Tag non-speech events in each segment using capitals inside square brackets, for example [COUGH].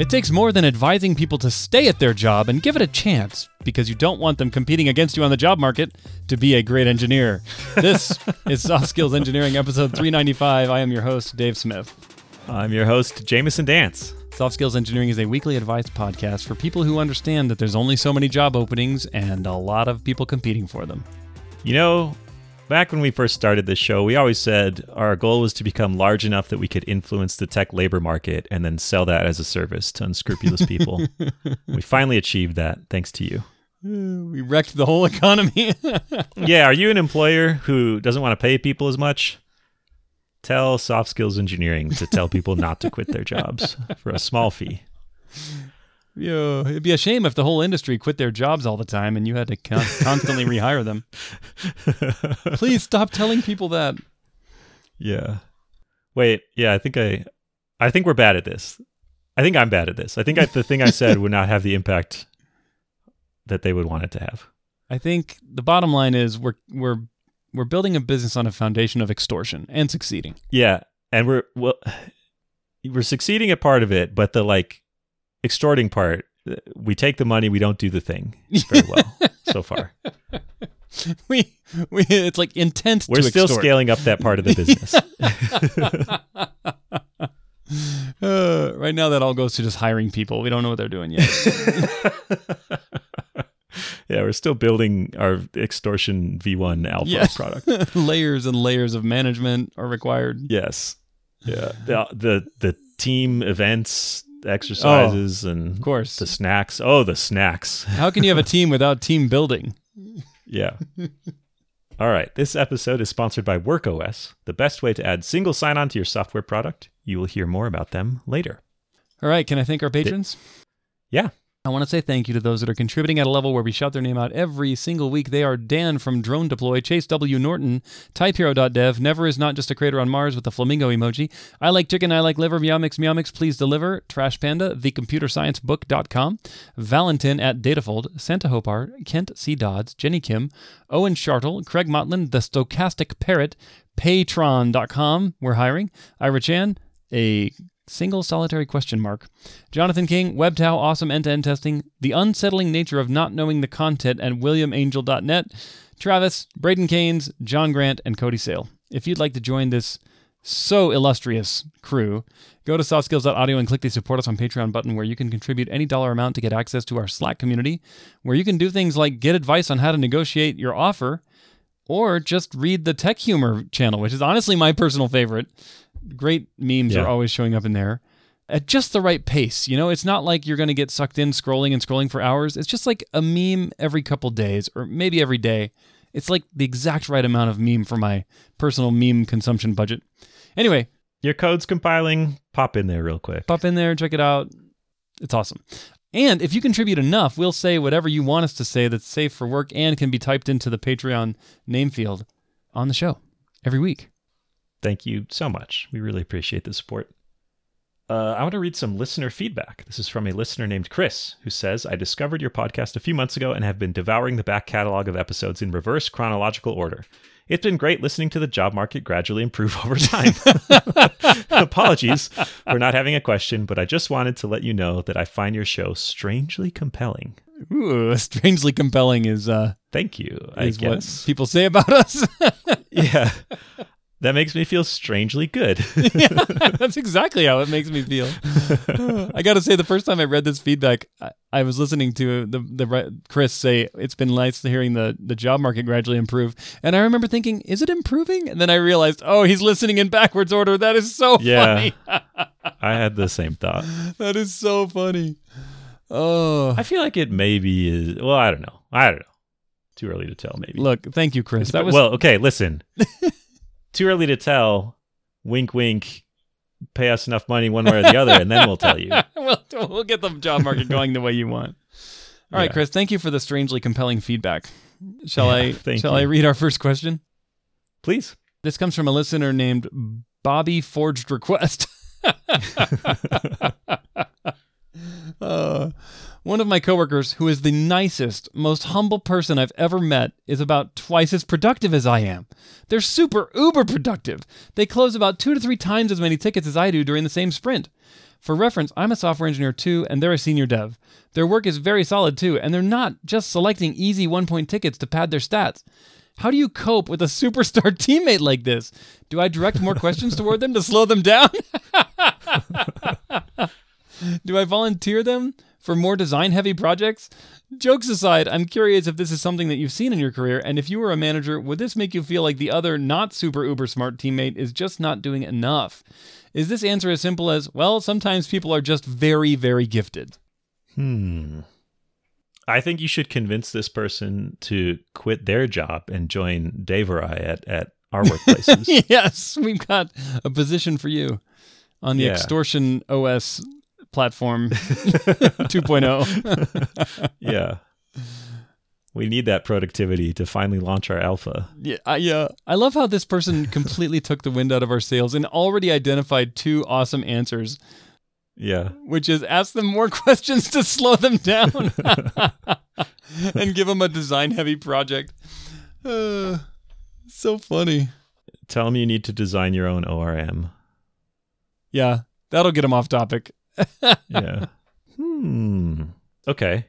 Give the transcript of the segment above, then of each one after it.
It takes more than advising people to stay at their job and give it a chance because you don't want them competing against you on the job market to be a great engineer. This [LAUGHS] is Soft Skills Engineering, episode 395. I am your host, Dave Smith. I'm your host, Jamison Dance. Soft Skills Engineering is a weekly advice podcast for people who understand that there's only so many job openings and a lot of people competing for them. You know, back when we first started this show, we always said our goal was to become large enough that we could influence the tech labor market and then sell that as a service to unscrupulous people. [LAUGHS] we finally achieved that thanks to you. We wrecked the whole economy. [LAUGHS] yeah, are you an employer who doesn't want to pay people as much? Tell Soft Skills Engineering to tell people not to quit their jobs for a small fee. Yeah, it'd be a shame if the whole industry quit their jobs all the time and you had to con- [LAUGHS] constantly rehire them. Please stop telling people that. Yeah. Wait, yeah, I think I I think we're bad at this. I think I'm bad at this. I think I, the thing I said would not have the impact that they would want it to have. I think the bottom line is we're we're we're building a business on a foundation of extortion and succeeding. Yeah, and we're well we're succeeding at part of it, but the like extorting part, we take the money, we don't do the thing very well so [LAUGHS] far. We we it's like intent We're still extort. scaling up that part of the business. [LAUGHS] Uh, right now that all goes to just hiring people. We don't know what they're doing yet. [LAUGHS] yeah, we're still building our extortion V1 alpha Yes. product. layers and layers of management are required. Yes. Yeah. The the the team events, exercises oh, and Of course. the snacks. Oh, the snacks. [LAUGHS] How can you have a team without team building? Yeah. All right. This episode is sponsored by WorkOS, the best way to add single sign on to your software product. You will hear more about them later. All right, can I thank our patrons? Yeah. I want to say thank you to those that are contributing at a level where we shout their name out every single week. They are Dan from Drone Deploy, Chase W. Norton, TypeHero.dev, Never is not just a crater on Mars with the flamingo emoji. I like chicken, I like liver, Meowmix, Meowmix, please deliver, Trash Panda, TheComputerScienceBook.com, Valentin at Datafold, Santa Hopar, Kent C. Dodds, Jenny Kim, Owen Shartle, Craig Motlin, The Stochastic Parrot, Patron.com, we're hiring, Ira Chan, a single solitary question mark. Jonathan King, WebTow, awesome end-to-end testing, the unsettling nature of not knowing the content, and WilliamAngel.net. Travis, Braden Keynes, John Grant, and Cody Sale. If you'd like to join this so illustrious crew, go to softskills.audio and click the support us on Patreon button where you can contribute any dollar amount to get access to our Slack community, where you can do things like get advice on how to negotiate your offer, or just read the Tech Humor channel, which is honestly my personal favorite. Great memes Yeah. are always showing up in there at just the right pace. You know, it's not like you're going to get sucked in scrolling and scrolling for hours. It's just like a meme every couple days or maybe every day. It's like the exact right amount of meme for my personal meme consumption budget. Anyway, Your code's compiling. Pop in there real quick. pop in there, check it out. It's awesome. And if you contribute enough, we'll say whatever you want us to say that's safe for work and can be typed into the Patreon name field on the show every week. Thank you so much. We really appreciate the support. Uh, I want to read some listener feedback. This is from a listener named Chris, who says, I discovered your podcast a few months ago and have been devouring the back catalog of episodes in reverse chronological order. It's been great listening to the job market gradually improve [LAUGHS] over time. [LAUGHS] Apologies for not having a question, but I just wanted to let you know that I find your show strangely compelling. Ooh, [LAUGHS] strangely compelling is uh Thank you, I is what people say about us. yeah. That makes me feel strangely good. [LAUGHS] yeah, that's exactly how it makes me feel. [LAUGHS] I got to say, the first time I read this feedback, I, I was listening to the the Chris say it's been nice hearing the the job market gradually improve, and I remember thinking, is it improving? And then I realized, oh, he's listening in backwards order. That is so Yeah. funny. [LAUGHS] I had the same thought. that is so funny. Oh, I feel like it maybe is. Well, I don't know. I don't know. Too early to tell, maybe. look, thank you, Chris. That was well, okay. Listen, too early to tell. Wink, wink. Pay us enough money one way or the other, and then we'll tell you. [LAUGHS] we'll, we'll get the job market [LAUGHS] going the way you want. All right, Yeah. Chris, thank you for the strangely compelling feedback. Shall Yeah, I [LAUGHS] thank shall you. I read our first question? Please. This comes from a listener named Bobby Forged Request. uh, one of my coworkers, who is the nicest, most humble person I've ever met, is about twice as productive as I am. They're super uber productive. They close about two to three times as many tickets as I do during the same sprint. For reference, I'm a software engineer too, and they're a senior dev. Their work is very solid too, and they're not just selecting easy one point tickets to pad their stats. How do you cope with a superstar [LAUGHS] teammate like this? Do I direct more questions toward them to slow them down? [LAUGHS] do I volunteer them for more design heavy projects? Jokes aside, I'm curious if this is something that you've seen in your career, and if you were a manager, would this make you feel like the other not super uber smart teammate is just not doing enough? Is this answer as simple as, well, sometimes people are just very, very gifted? Hmm. I think you should convince this person to quit their job and join Dave or I at, at our workplaces. [LAUGHS] yes, we've got a position for you on the Yeah. Extortion OS platform [LAUGHS] 2.0. [LAUGHS] yeah. We need that productivity to finally launch our alpha. Yeah, I, yeah. I love how this person [LAUGHS] completely took the wind out of our sails and already identified two awesome answers, Yeah. which is ask them more questions to slow them down and give them a design heavy project. Uh, [SIGHS] so funny. Tell them you need to design your own ORM. Yeah, that'll get them off topic. Yeah. hmm. Okay.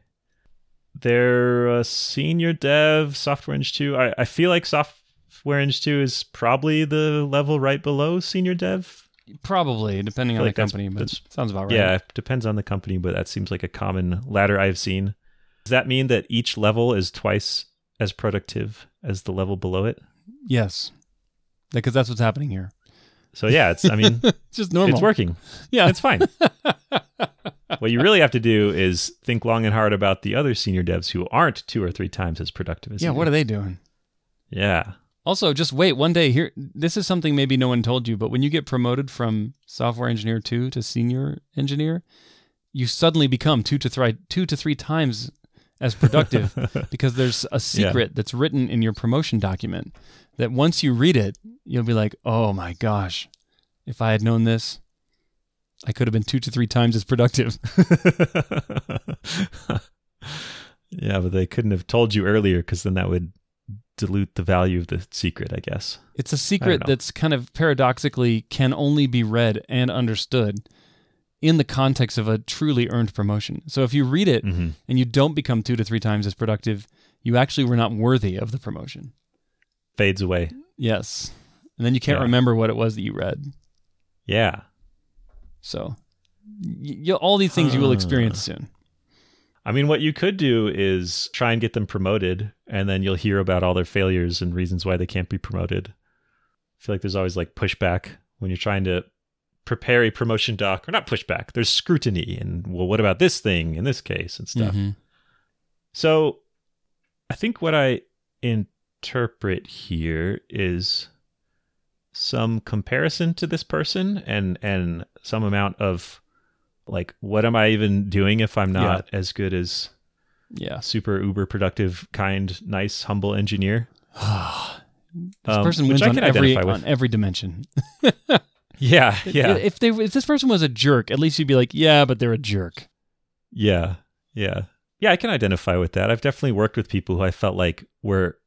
They're a senior dev, Software Eng 2. I, I feel like Software Eng 2 is probably the level right below senior dev. Probably, depending on feel the company, but that's- sounds about right. Yeah, it depends on the company, but that seems like a common ladder I've seen. Does that mean that each level is twice as productive as the level below it? Yes. Because that's what's happening here. So yeah, it's I mean, It's [LAUGHS] just normal. it's working. Yeah. It's fine. [LAUGHS] what you really have to do is think long and hard about the other senior devs who aren't two or three times as productive as you. yeah, you. what are they doing? Yeah. Also, just wait one day here. This is something maybe no one told you, but when you get promoted from software engineer two to senior engineer, you suddenly become two to three two to three times as productive [LAUGHS] because there's a secret that's written in your promotion document that once you read it, you'll be like, "Oh my gosh, if I had known this, I could have been two to three times as productive." [LAUGHS] yeah, but they couldn't have told you earlier because then that would dilute the value of the secret, I guess. It's a secret that's kind of paradoxically can only be read and understood in the context of a truly earned promotion. So if you read it Mm-hmm. and you don't become two to three times as productive, you actually were not worthy of the promotion. Fades away. Yes. And then you can't Yeah. remember what it was that you read. Yeah. So all these things you will experience soon. I mean, what you could do is try and get them promoted, and then you'll hear about all their failures and reasons why they can't be promoted. I feel like there's always like pushback when you're trying to prepare a promotion doc, or not pushback. There's scrutiny, and well, what about this thing in this case and stuff. Mhm. So, I think what I interpret here is some comparison to this person and and some amount of like what am I even doing if I'm not as good as Yeah. super uber productive, kind, nice, humble engineer? [SIGHS] this Um, person which wins I on can every on every dimension. [LAUGHS] Yeah, yeah, If they if this person was a jerk, at least you'd be like, yeah, but they're a jerk. yeah, yeah, yeah. I can identify with that. I've definitely worked with people who I felt like were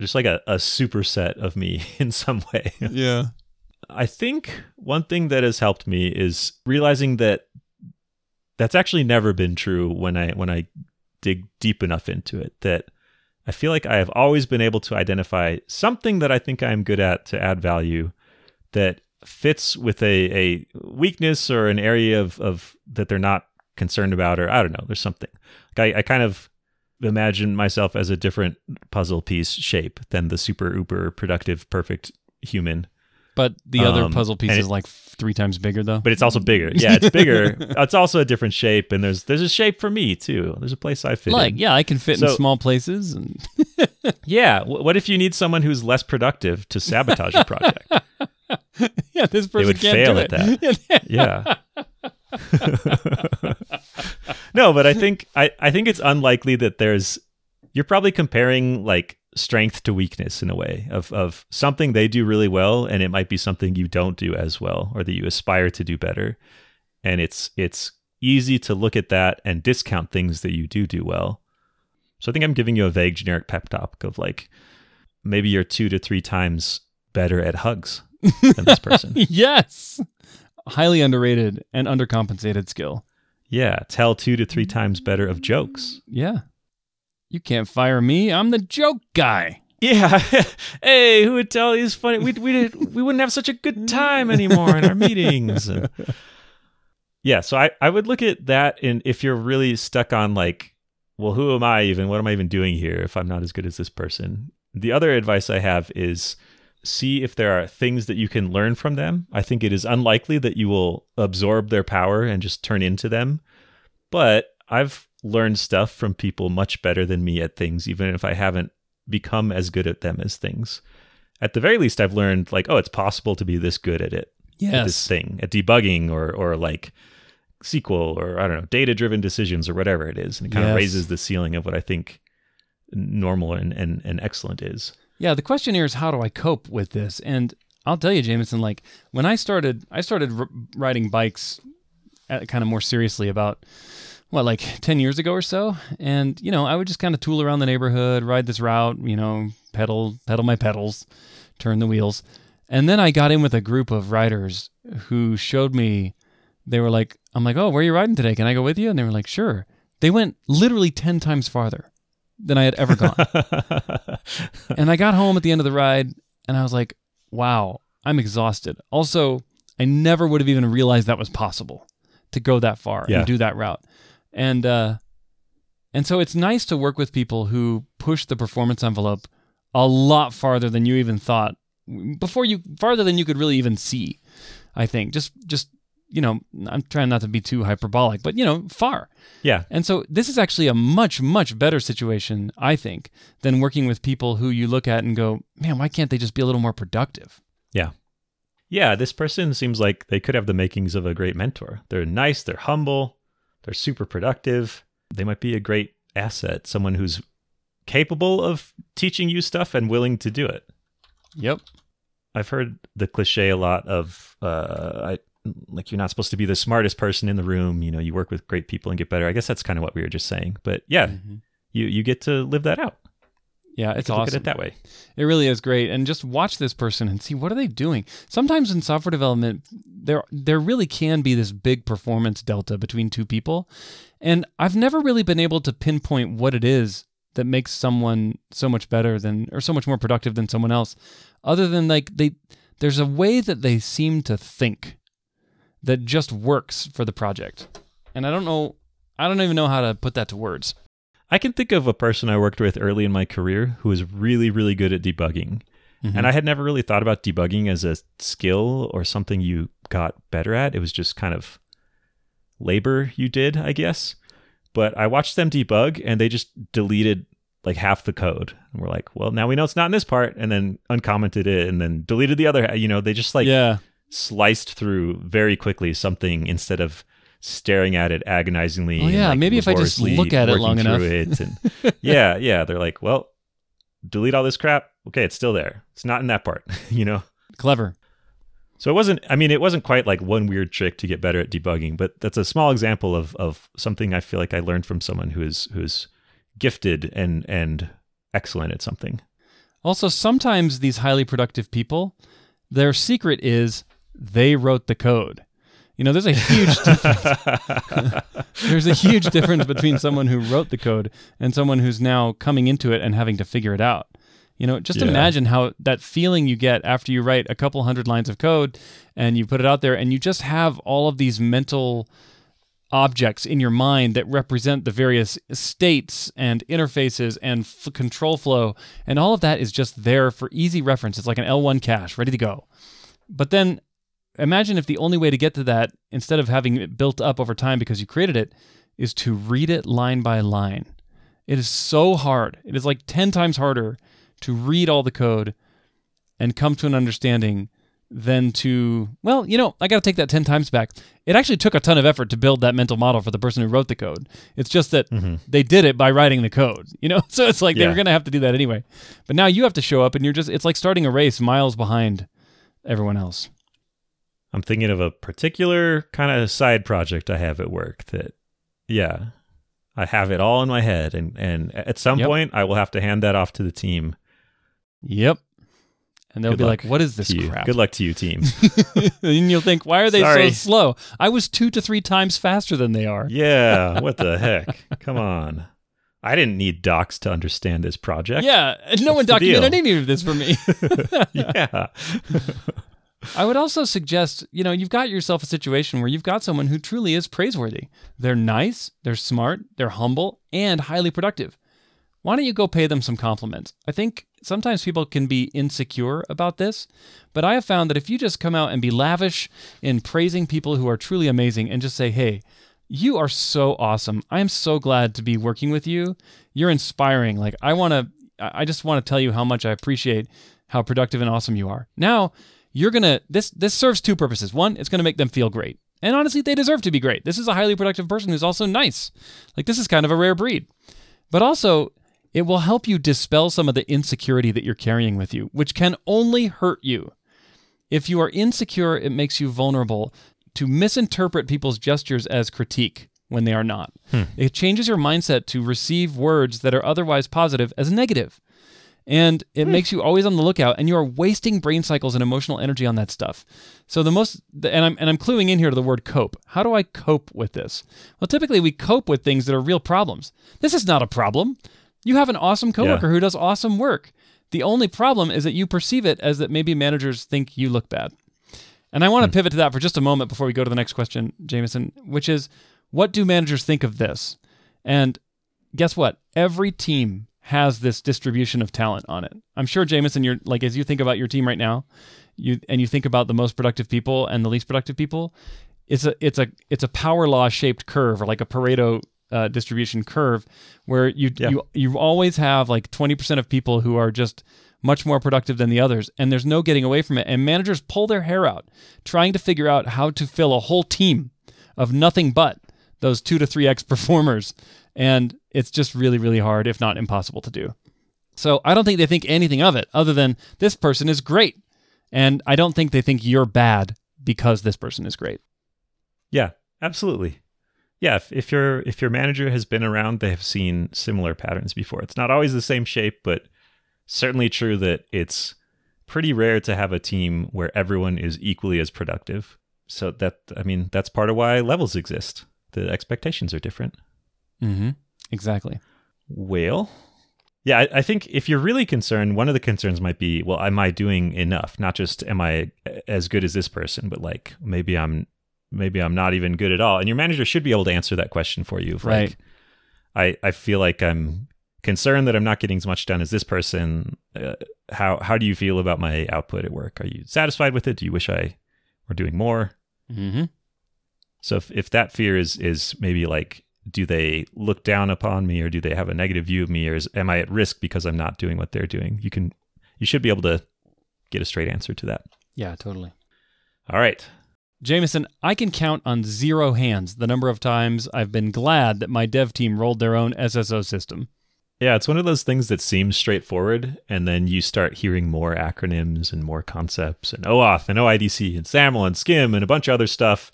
just like a, a superset of me [LAUGHS] in some way. Yeah. I think one thing that has helped me is realizing that that's actually never been true when I when I dig deep enough into it that I feel like I have always been able to identify something that I think I'm good at to add value that fits with a, a weakness or an area of, of that they're not concerned about or I don't know, there's something. Like I, I kind of imagine myself as a different puzzle piece shape than the super uber productive perfect human. But the other Um, puzzle piece is it- like three times bigger, though. but it's also bigger. Yeah, it's bigger. [LAUGHS] it's also a different shape, and there's there's a shape for me too. There's a place I fit like, in. yeah, I can fit in small places, and [LAUGHS] Yeah. What if you need someone who's less productive to sabotage a project? [LAUGHS] [LAUGHS] yeah, this person would can't fail do at it. [LAUGHS] Yeah. [LAUGHS] no, but I think I, I think it's unlikely that there's you're probably comparing like strength to weakness in a way of of something they do really well and it might be something you don't do as well or that you aspire to do better. And it's it's easy to look at that and discount things that you do do well. So I think I'm giving you a vague generic pep talk of like maybe you're 2 to 3 times better at hugs than this person. [LAUGHS] yes, highly underrated and undercompensated skill. Yeah, tell two to three times better of jokes. Yeah. You can't fire me. I'm the joke guy. Yeah. [LAUGHS] hey, who would tell these funny? We we did, we wouldn't have such a good time anymore in our meetings. And- [LAUGHS] yeah, so I I would look at that, and if you're really stuck on like, well, who am I even? What am I even doing here if I'm not as good as this person? The other advice I have is see if there are things that you can learn from them. I think it is unlikely that you will absorb their power and just turn into them, but I've learned stuff from people much better than me at things, even if I haven't become as good at them as things. At the very least, I've learned like, oh, it's possible to be this good at it, at this thing, at debugging or or like SQL or I don't know, data driven decisions or whatever it is, and it kind Yes. of raises the ceiling of what I think normal and and, and excellent is. Yeah, the question here is how do I cope with this? And I'll tell you, Jamison, like when I started, I started r- riding bikes uh, at, kind of more seriously about what, like 10 years ago or so. And, you know, I would just kind of tool around the neighborhood, ride this route, you know, pedal, pedal my pedals, turn the wheels. And then I got in with a group of riders who showed me, they were like, I'm like, oh, where are you riding today? Can I go with you? And they were like, sure. They went literally 10 times farther than I had ever gone. [LAUGHS] And I got home at the end of the ride and I was like, wow, I'm exhausted. Also, I never would have even realized that was possible to go that far Yeah. and do that route. And uh and so it's nice to work with people who push the performance envelope a lot farther than you even thought before you farther than you could really even see. I think just just you know, I'm trying not to be too hyperbolic, but you know, far. yeah, And so this is actually a much, much better situation, I think, than working with people who you look at and go, man, why can't they just be a little more productive? yeah. Yeah. This person seems like they could have the makings of a great mentor. They're nice, they're humble, they're super productive. They might be a great asset, someone who's capable of teaching you stuff and willing to do it. Yep. I've heard the cliche a lot of uh, I, like you're not supposed to be the smartest person in the room. You know, you work with great people and get better. I guess that's kind of what we were just saying. But yeah, mm-hmm. you you get to live that out. Yeah, it's can Look at it that way. It really is great. And just watch this person and see what are they doing. Sometimes in software development, there there really can be this big performance delta between two people. And I've never really been able to pinpoint what it is that makes someone so much better than or so much more productive than someone else. Other than like they there's a way that they seem to think that just works for the project. And I don't know I don't even know how to put that to words. I can think of a person I worked with early in my career who was really, really good at debugging. And mm-hmm. I had never really thought about debugging as a skill or something you got better at. It was just kind of labor you did, I guess. But I watched them debug and they just deleted like half the code. And we're like, well, now we know it's not in this part. And then uncommented it and then deleted the other. You know, they just like yeah. Sliced through very quickly something instead of staring at it agonisingly. Oh, yeah, like, maybe if I just look at it long enough. It and [LAUGHS] yeah, yeah. They're like, well, delete all this crap. Okay, it's still there. It's not in that part, [LAUGHS] you know? Clever. So it wasn't, I mean, it wasn't quite like one weird trick to get better at debugging, but that's a small example of, of something I feel like I learned from someone who is, who is gifted and, and excellent at something. Also, sometimes these highly productive people, their secret is they wrote the code. You know, there's a huge [LAUGHS] difference. there's a huge difference between someone who wrote the code and someone who's now coming into it and having to figure it out. You know, just Yeah. imagine how that feeling you get after you write a couple hundred lines of code and you put it out there and you just have all of these mental objects in your mind that represent the various states and interfaces and f- control flow and all of that is just there for easy reference it's like an L1 cache ready to go but then imagine if the only way to get to that instead of having it built up over time because you created it is to read it line by line. It is so hard. It is like 10 times harder to read all the code and come to an understanding than to well you know i got to take that 10 times back. It actually took a ton of effort to build that mental model for the person who wrote the code. It's just that mm-hmm. they did it by writing the code you know? [LAUGHS] So it's like they Yeah. were going to have to do that anyway. But now you have to show up and you're just it's like starting a race miles behind everyone else I'm thinking of a particular kind of side project I have at work that, yeah, I have it all in my head. And, and at some Yep. point, I will have to hand that off to the team. yep and they'll Good be like, "What is this crap?" Good luck to you, team. [LAUGHS] and you'll think, "Why are they Sorry. so slow? I was two to three times faster than they are." yeah, [LAUGHS] what the heck? Come on. I didn't need docs to understand this project. Yeah, no one documented any of this for me. [LAUGHS] yeah. I would also suggest, you know, you've got yourself a situation where you've got someone who truly is praiseworthy. They're nice, they're smart, they're humble, and highly productive. Why don't you go pay them some compliments? I think sometimes people can be insecure about this, but I have found that if you just come out and be lavish in praising people who are truly amazing and just say, hey, you are so awesome. I am so glad to be working with you. You're inspiring. Like, I want to, I just want to tell you how much I appreciate how productive and awesome you are. Now, you're gonna this this serves two purposes. One, it's gonna make them feel great, and honestly, they deserve to be great. This is a highly productive person who's also nice. Like this is kind of a rare breed, but also it will help you dispel some of the insecurity that you're carrying with you, which can only hurt you. If you are insecure, it makes you vulnerable to misinterpret people's gestures as critique when they are not. Hmm. It changes your mindset to receive words that are otherwise positive as negative. And it hmm. makes you always on the lookout, and you are wasting brain cycles and emotional energy on that stuff. So the most, and I'm and I'm cluing in here to the word cope. How do I cope with this? Well, typically we cope with things that are real problems. This is not a problem. You have an awesome coworker who does awesome work. The only problem is that you perceive it as that maybe managers think you look bad. And I want to hmm. pivot to that for just a moment before we go to the next question, Jamison, which is what do managers think of this? And guess what? Every team has this distribution of talent on it. I'm sure Jamison, you're like as you think about your team right now, you and you think about the most productive people and the least productive people, it's a it's a it's a power law shaped curve or like a Pareto uh, distribution curve where you Yeah. you you always have like 20% of people who are just much more productive than the others and there's no getting away from it and managers pull their hair out trying to figure out how to fill a whole team of nothing but those 2 to 3x performers and it's just really really hard if not impossible to do so i don't think they think anything of it other than this person is great and i don't think they think you're bad because this person is great Yeah, absolutely. Yeah, if, if your if your manager has been around, they have seen similar patterns before. It's not always the same shape, but certainly true that it's pretty rare to have a team where everyone is equally as productive. So that I mean, that's part of why levels exist. The expectations are different. Mm-hmm exactly Well, yeah, I, I think if you're really concerned, one of the concerns might be, well, am I doing enough? Not just am I as good as this person, but like maybe I'm maybe I'm not even good at all. And your manager should be able to answer that question for you. Right. Like, I I feel like I'm concerned that I'm not getting as much done as this person. Uh, how how do you feel about my output at work? Are you satisfied with it? Do you wish I were doing more? mm-hmm So if, if that fear is is maybe like, do they look down upon me or do they have a negative view of me or is, am I at risk because I'm not doing what they're doing? You can you should be able to get a straight answer to that. yeah totally All right. Jamison, I can count on zero hands the number of times I've been glad that my dev team rolled their own SSO system. Yeah, it's one of those things that seems straightforward, and then you start hearing more acronyms and more concepts, and oh, OAuth and OIDC and SAML and SCIM and a bunch of other stuff.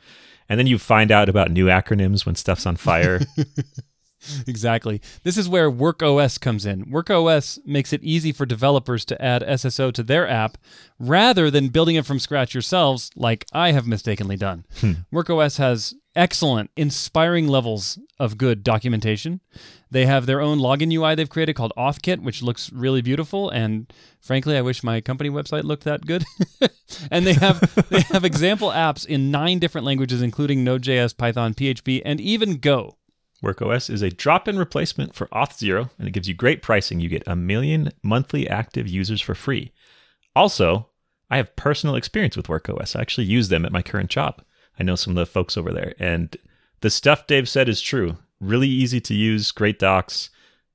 And then you find out about new acronyms when stuff's on fire. [LAUGHS] Exactly. This is where WorkOS comes in. WorkOS makes it easy for developers to add SSO to their app rather than building it from scratch yourselves, like I have mistakenly done. Hmm. WorkOS has excellent, inspiring levels of good documentation. They have their own login UI they've created called AuthKit, which looks really beautiful. And frankly, I wish my company website looked that good. [LAUGHS] and they have [LAUGHS] they have example apps in nine different languages, including Node.js, Python, PHP, and even Go. WorkOS is a drop-in replacement for Auth0, and it gives you great pricing. You get a million monthly active users for free. Also, I have personal experience with WorkOS. I actually use them at my current job. I know some of the folks over there, and the stuff Dave said is true. Really easy to use, great docs,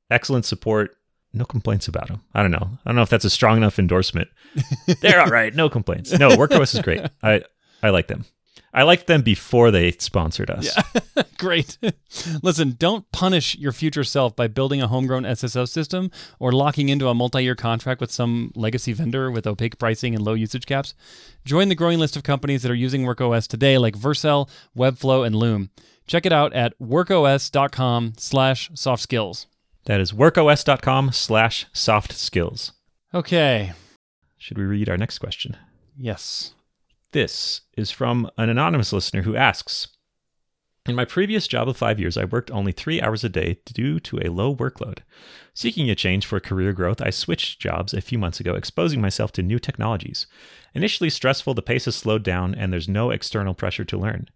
excellent support. No complaints about them. I don't know. I don't know if that's a strong enough endorsement. [LAUGHS] They're all right. No complaints. No, WorkOS is great. I I like them. I liked them before they sponsored us. Yeah. [LAUGHS] Great. [LAUGHS] Listen, don't punish your future self by building a homegrown SSO system or locking into a multi year contract with some legacy vendor with opaque pricing and low usage caps. Join the growing list of companies that are using WorkOS today, like Vercel, Webflow, and Loom. Check it out at workos.com slash soft skills. That is workos.com slash soft skills. Okay. Should we read our next question? Yes. This is from an anonymous listener who asks In my previous job of five years, I worked only three hours a day due to a low workload. Seeking a change for career growth, I switched jobs a few months ago, exposing myself to new technologies. Initially stressful, the pace has slowed down, and there's no external pressure to learn.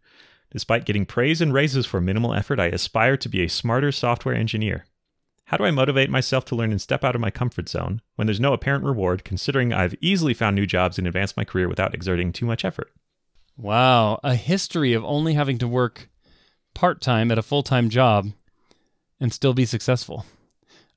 Despite getting praise and raises for minimal effort, I aspire to be a smarter software engineer. How do I motivate myself to learn and step out of my comfort zone when there's no apparent reward, considering I've easily found new jobs and advanced my career without exerting too much effort? Wow. A history of only having to work part time at a full time job and still be successful.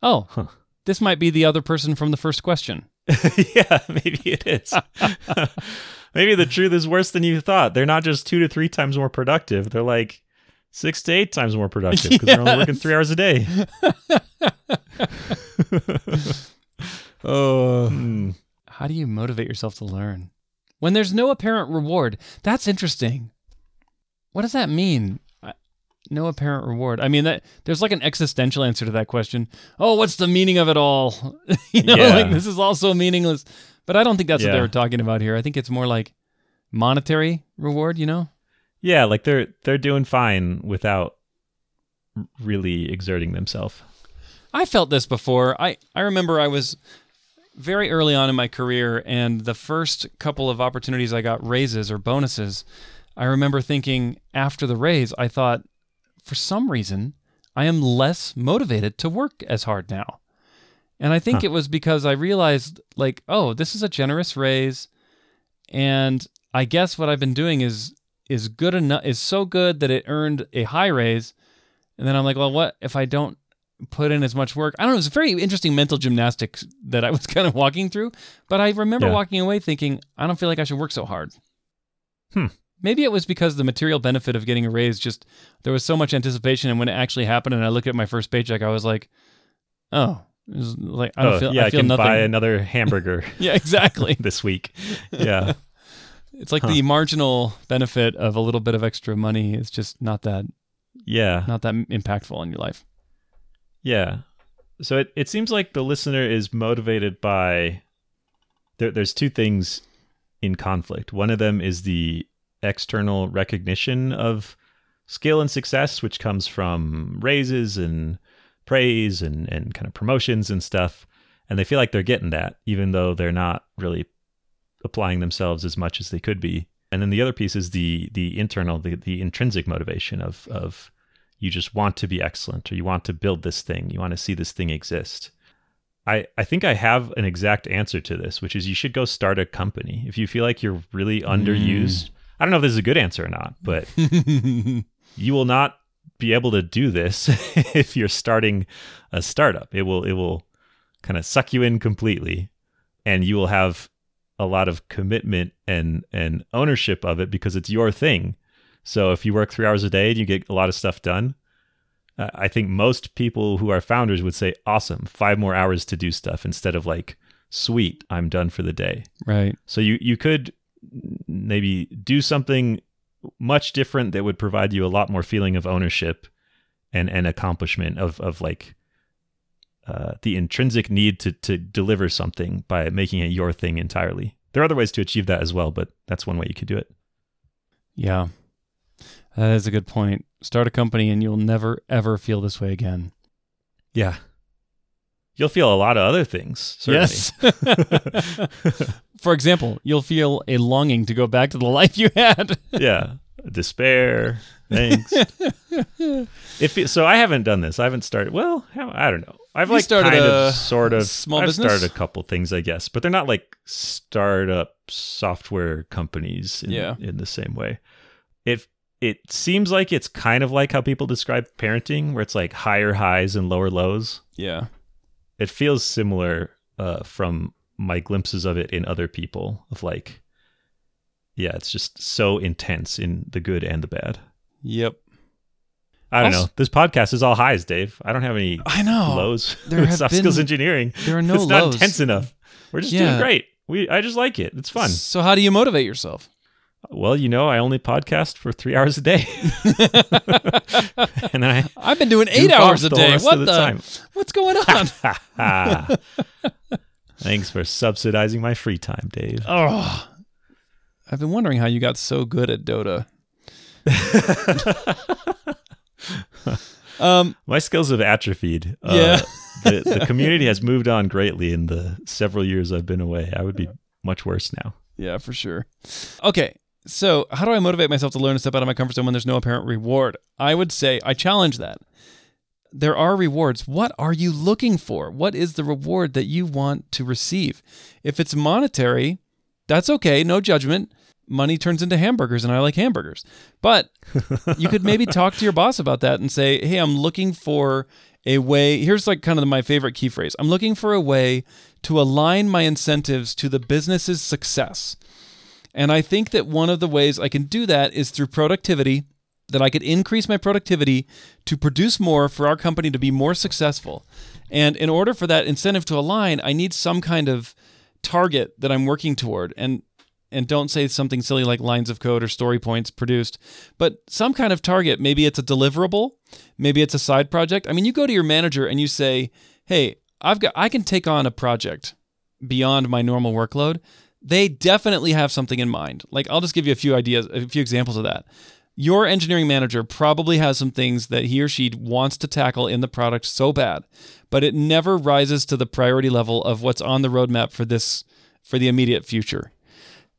Oh, Huh. this might be the other person from the first question. [LAUGHS] yeah, maybe it is. [LAUGHS] maybe the truth is worse than you thought. They're not just two to three times more productive. They're like six to eight times more productive [LAUGHS] because they're only working three hours a day. [LAUGHS] Oh. Hmm. How do you motivate yourself to learn? When there's no apparent reward. That's interesting. What does that mean? No apparent reward. I mean that there's like an existential answer to that question. Oh, what's the meaning of it all? [LAUGHS] you know, Yeah. like this is all so meaningless. But I don't think that's what they Yeah. were talking about here. I think it's more like monetary reward, you know? Yeah, like they're they're doing fine without really exerting themselves. I felt this before. I, I remember I was very early on in my career, and the first couple of opportunities I got raises or bonuses, I remember thinking after the raise, I thought, for some reason, I am less motivated to work as hard now. And I think Huh. it was because I realized, like, oh, this is a generous raise, and I guess what I've been doing is is good enough is so good that it earned a high raise. And then I'm like, well, what if I don't put in as much work? I don't know. It was a very interesting mental gymnastics that I was [LAUGHS] kind of walking through. But I remember Yeah. walking away thinking, I don't feel like I should work so hard. Hmm. Maybe it was because the material benefit of getting a raise just there was so much anticipation, and when it actually happened, and I looked at my first paycheck, I was like, oh, it was like I don't oh, feel, yeah, I feel can nothing. buy another hamburger [LAUGHS] yeah, exactly. [LAUGHS] this week. Yeah. It's like Huh. the marginal benefit of a little bit of extra money is just not that Yeah. not that impactful in your life. Yeah. So it, it seems like the listener is motivated by there, there's two things in conflict. One of them is the external recognition of skill and success, which comes from raises and praise and, and kind of promotions and stuff. And they feel like they're getting that, even though they're not really applying themselves as much as they could be. And then the other piece is the the internal, the, the intrinsic motivation of of you just want to be excellent or you want to build this thing you want to see this thing exist. I i think i have an exact answer to this which is you should go start a company. If you feel like you're really underused mm. i don't know if this is a good answer or not but [LAUGHS] you will not be able to do this [LAUGHS] if you're starting a startup. It will it will kind of suck you in completely and you will have a lot of commitment and and ownership of it because it's your thing so if you work three hours a day and you get a lot of stuff done, uh, I think most people who are founders would say, awesome, five more hours to do stuff instead of like, sweet, I'm done for the day. right. So you, you could maybe do something much different that would provide you a lot more feeling of ownership and, and accomplishment of, of like uh, the intrinsic need to, to deliver something by making it your thing entirely. There are other ways to achieve that as well, but that's one way you could do it. Yeah. That is a good point. Start a company and you'll never ever feel this way again. Yeah. You'll feel a lot of other things. Certainly. Yes. [LAUGHS] For example, you'll feel a longing to go back to the life you had. yeah. [LAUGHS] Despair. Thanks. [LAUGHS] if it, so, I haven't done this. I haven't started. Well, I don't know. I've You like started kind a of, sort of. small I've business? started a couple things, I guess, but they're not like startup software companies in, Yeah. in the same way. It it seems like it's kind of like how people describe parenting, where it's like higher highs and lower lows. Yeah. it feels similar uh, from my glimpses of it in other people of like yeah it's just so intense in the good and the bad Yep. i don't Also- know this podcast is all highs dave i don't have any I know. lows there [LAUGHS] have soft skills been- engineering There are [LAUGHS] no it's not intense enough we're just doing great we i just like it it's fun So how do you motivate yourself? well you know i only podcast for three [LAUGHS] hours a day and i I've been doing eight hours a day. rest What the? the What's going on? Thanks for subsidizing my free time, Dave. Oh, I've been wondering how you got so good at Dota. [LAUGHS] um, my skills have atrophied. Uh, Yeah. the, the [LAUGHS] community has moved on greatly in the several years I've been away. I would be much worse now. yeah, for sure. Okay, so how do I motivate myself to learn and step out of my comfort zone when there's no apparent reward? I would say I challenge that. There are rewards. What are you looking for? What is the reward that you want to receive? If it's monetary, that's okay, no judgment. Money turns into hamburgers, and I like hamburgers. But you could maybe talk to your [LAUGHS] boss about that and say, hey, I'm looking for a way. Here's like kind of my favorite key phrase I'm looking for a way to align my incentives to the business's success. And I think that one of the ways I can do that is through productivity, that I could increase my productivity to produce more for our company to be more successful. And in order for that incentive to align, I need some kind of target that I'm working toward. And and don't say something silly like lines of code or story points produced, but some kind of target. Maybe it's a deliverable, maybe it's a side project. I mean, you go to your manager and you say, "Hey, I've got I can take on a project beyond my normal workload." They definitely have something in mind. Like I'll just give you a few ideas, a few examples of that. Your engineering manager probably has some things that he or she wants to tackle in the product so bad, but it never rises to the priority level of what's on the roadmap for this for the immediate future.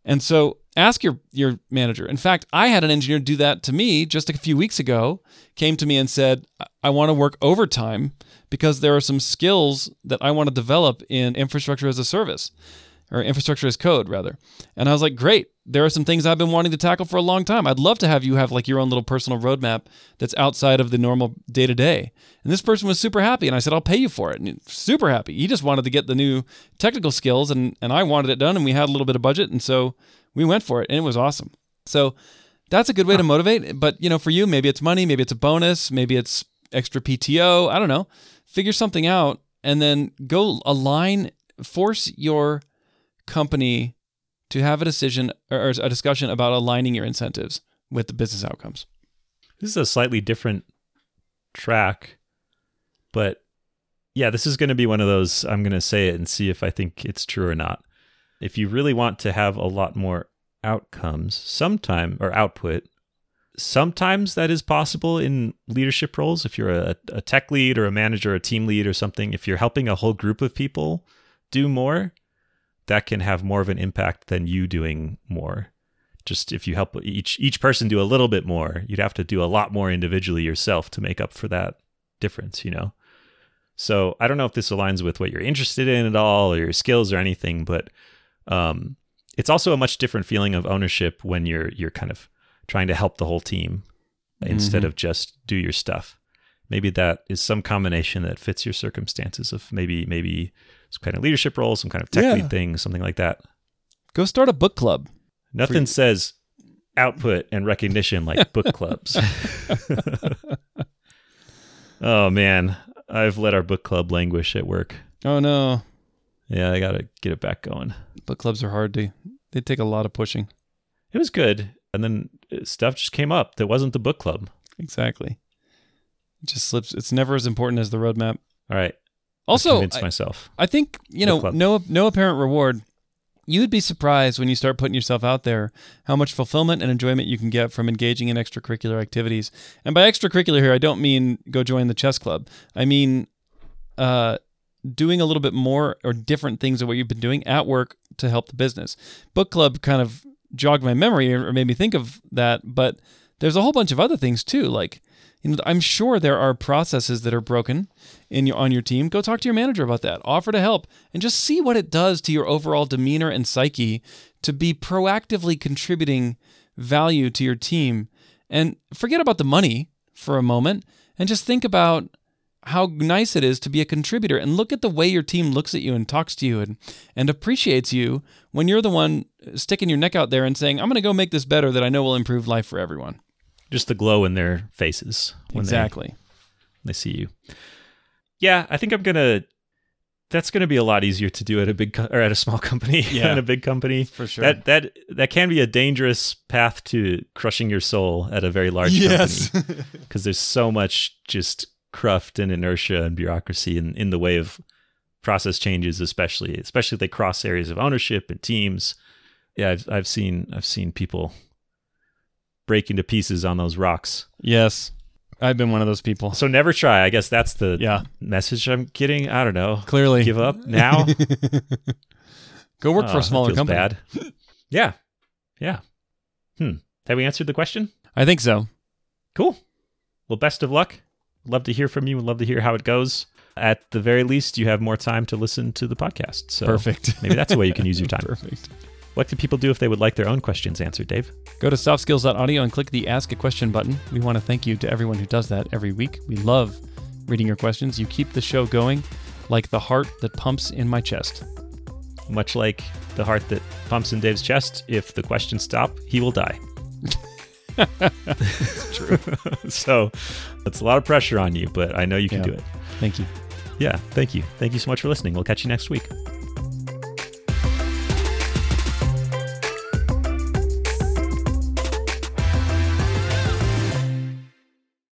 And so ask your your manager. In fact, I had an engineer do that to me just a few weeks ago. Came to me and said, "I want to work overtime because there are some skills that I want to develop in infrastructure as a service." Or infrastructure as code, rather. And I was like, great. There are some things I've been wanting to tackle for a long time. I'd love to have you have like your own little personal roadmap that's outside of the normal day to day. And this person was super happy. And I said, I'll pay you for it. And super happy. He just wanted to get the new technical skills and, and I wanted it done and we had a little bit of budget. And so we went for it and it was awesome. So that's a good way to motivate. But, you know, for you, maybe it's money, maybe it's a bonus, maybe it's extra PTO. I don't know. Figure something out and then go align, force your company to have a decision or a discussion about aligning your incentives with the business outcomes. This is a slightly different track, but yeah, this is going to be one of those. I'm going to say it and see if I think it's true or not. If you really want to have a lot more outcomes, sometime or output, sometimes that is possible in leadership roles. If you're a, a tech lead or a manager, or a team lead or something, if you're helping a whole group of people do more, that can have more of an impact than you doing more. Just if you help each each person do a little bit more, you'd have to do a lot more individually yourself to make up for that difference, you know. So I don't know if this aligns with what you're interested in at all or your skills or anything, but um, it's also a much different feeling of ownership when you're you're kind of trying to help the whole team instead Mhm. of just do your stuff. Maybe that is some combination that fits your circumstances of maybe maybe some kind of leadership role, some kind of tech Yeah. lead thing, something like that. Go start a book club. Nothing says output and recognition like book clubs. [LAUGHS] oh man, I've let our book club languish at work. Oh no, Yeah, I got to get it back going. book clubs are hard to. They take a lot of pushing. It was good, and then uh, stuff just came up that wasn't the book club. Exactly. It just slips. It's never as important as the roadmap. All right, Also, convinced I, myself. I think you know no no apparent reward. You would be surprised when you start putting yourself out there how much fulfillment and enjoyment you can get from engaging in extracurricular activities. And by extracurricular here, I don't mean go join the chess club. I mean uh, doing a little bit more or different things of what you've been doing at work to help the business. Book club kind of jogged my memory or made me think of that, but there's a whole bunch of other things too. Like, you know, I'm sure there are processes that are broken in your on your team. Go talk to your manager about that. Offer to help and just see what it does to your overall demeanor and psyche to be proactively contributing value to your team. And forget about the money for a moment and just think about how nice it is to be a contributor and look at the way your team looks at you and talks to you and, and appreciates you when you're the one sticking your neck out there and saying, I'm going to go make this better that I know will improve life for everyone. Just the glow in their faces when they exactly. they see you. Yeah, I think I'm gonna. That's gonna be a lot easier to do at a big co- or at a small [LAUGHS] company Yeah. than a big company. For sure. That that that can be a dangerous path to crushing your soul at a very large yes. company [LAUGHS] because there's so much just cruft and inertia and bureaucracy in, in the way of process changes, especially especially if they cross areas of ownership and teams. Yeah, I've I've seen I've seen people break to pieces on those rocks. Yes. I've been one of those people. So never try. I guess that's the Yeah, message I'm getting. I don't know. clearly. Give up now. [LAUGHS] Go work for Oh, a smaller that feels company. Bad. yeah, yeah. Hmm. Have we answered the question? I think so. Cool. Well, best of luck. Love to hear from you. Love to hear how it goes. At the very least, you have more time to listen to the podcast. So Perfect. maybe that's a way you can use your [LAUGHS] time. Perfect. What can people do if they would like their own questions answered, Dave? Go to softskills.audio and click the Ask a Question button. We want to thank you to everyone who does that every week. We love reading your questions. You keep the show going like the heart that pumps in my chest. Much like the heart that pumps in Dave's chest, if the questions stop, he will die. [LAUGHS] That's True. [LAUGHS] so that's a lot of pressure on you, but I know you can Yeah. do it. Thank you. Yeah, thank you. Thank you so much for listening. We'll catch you next week.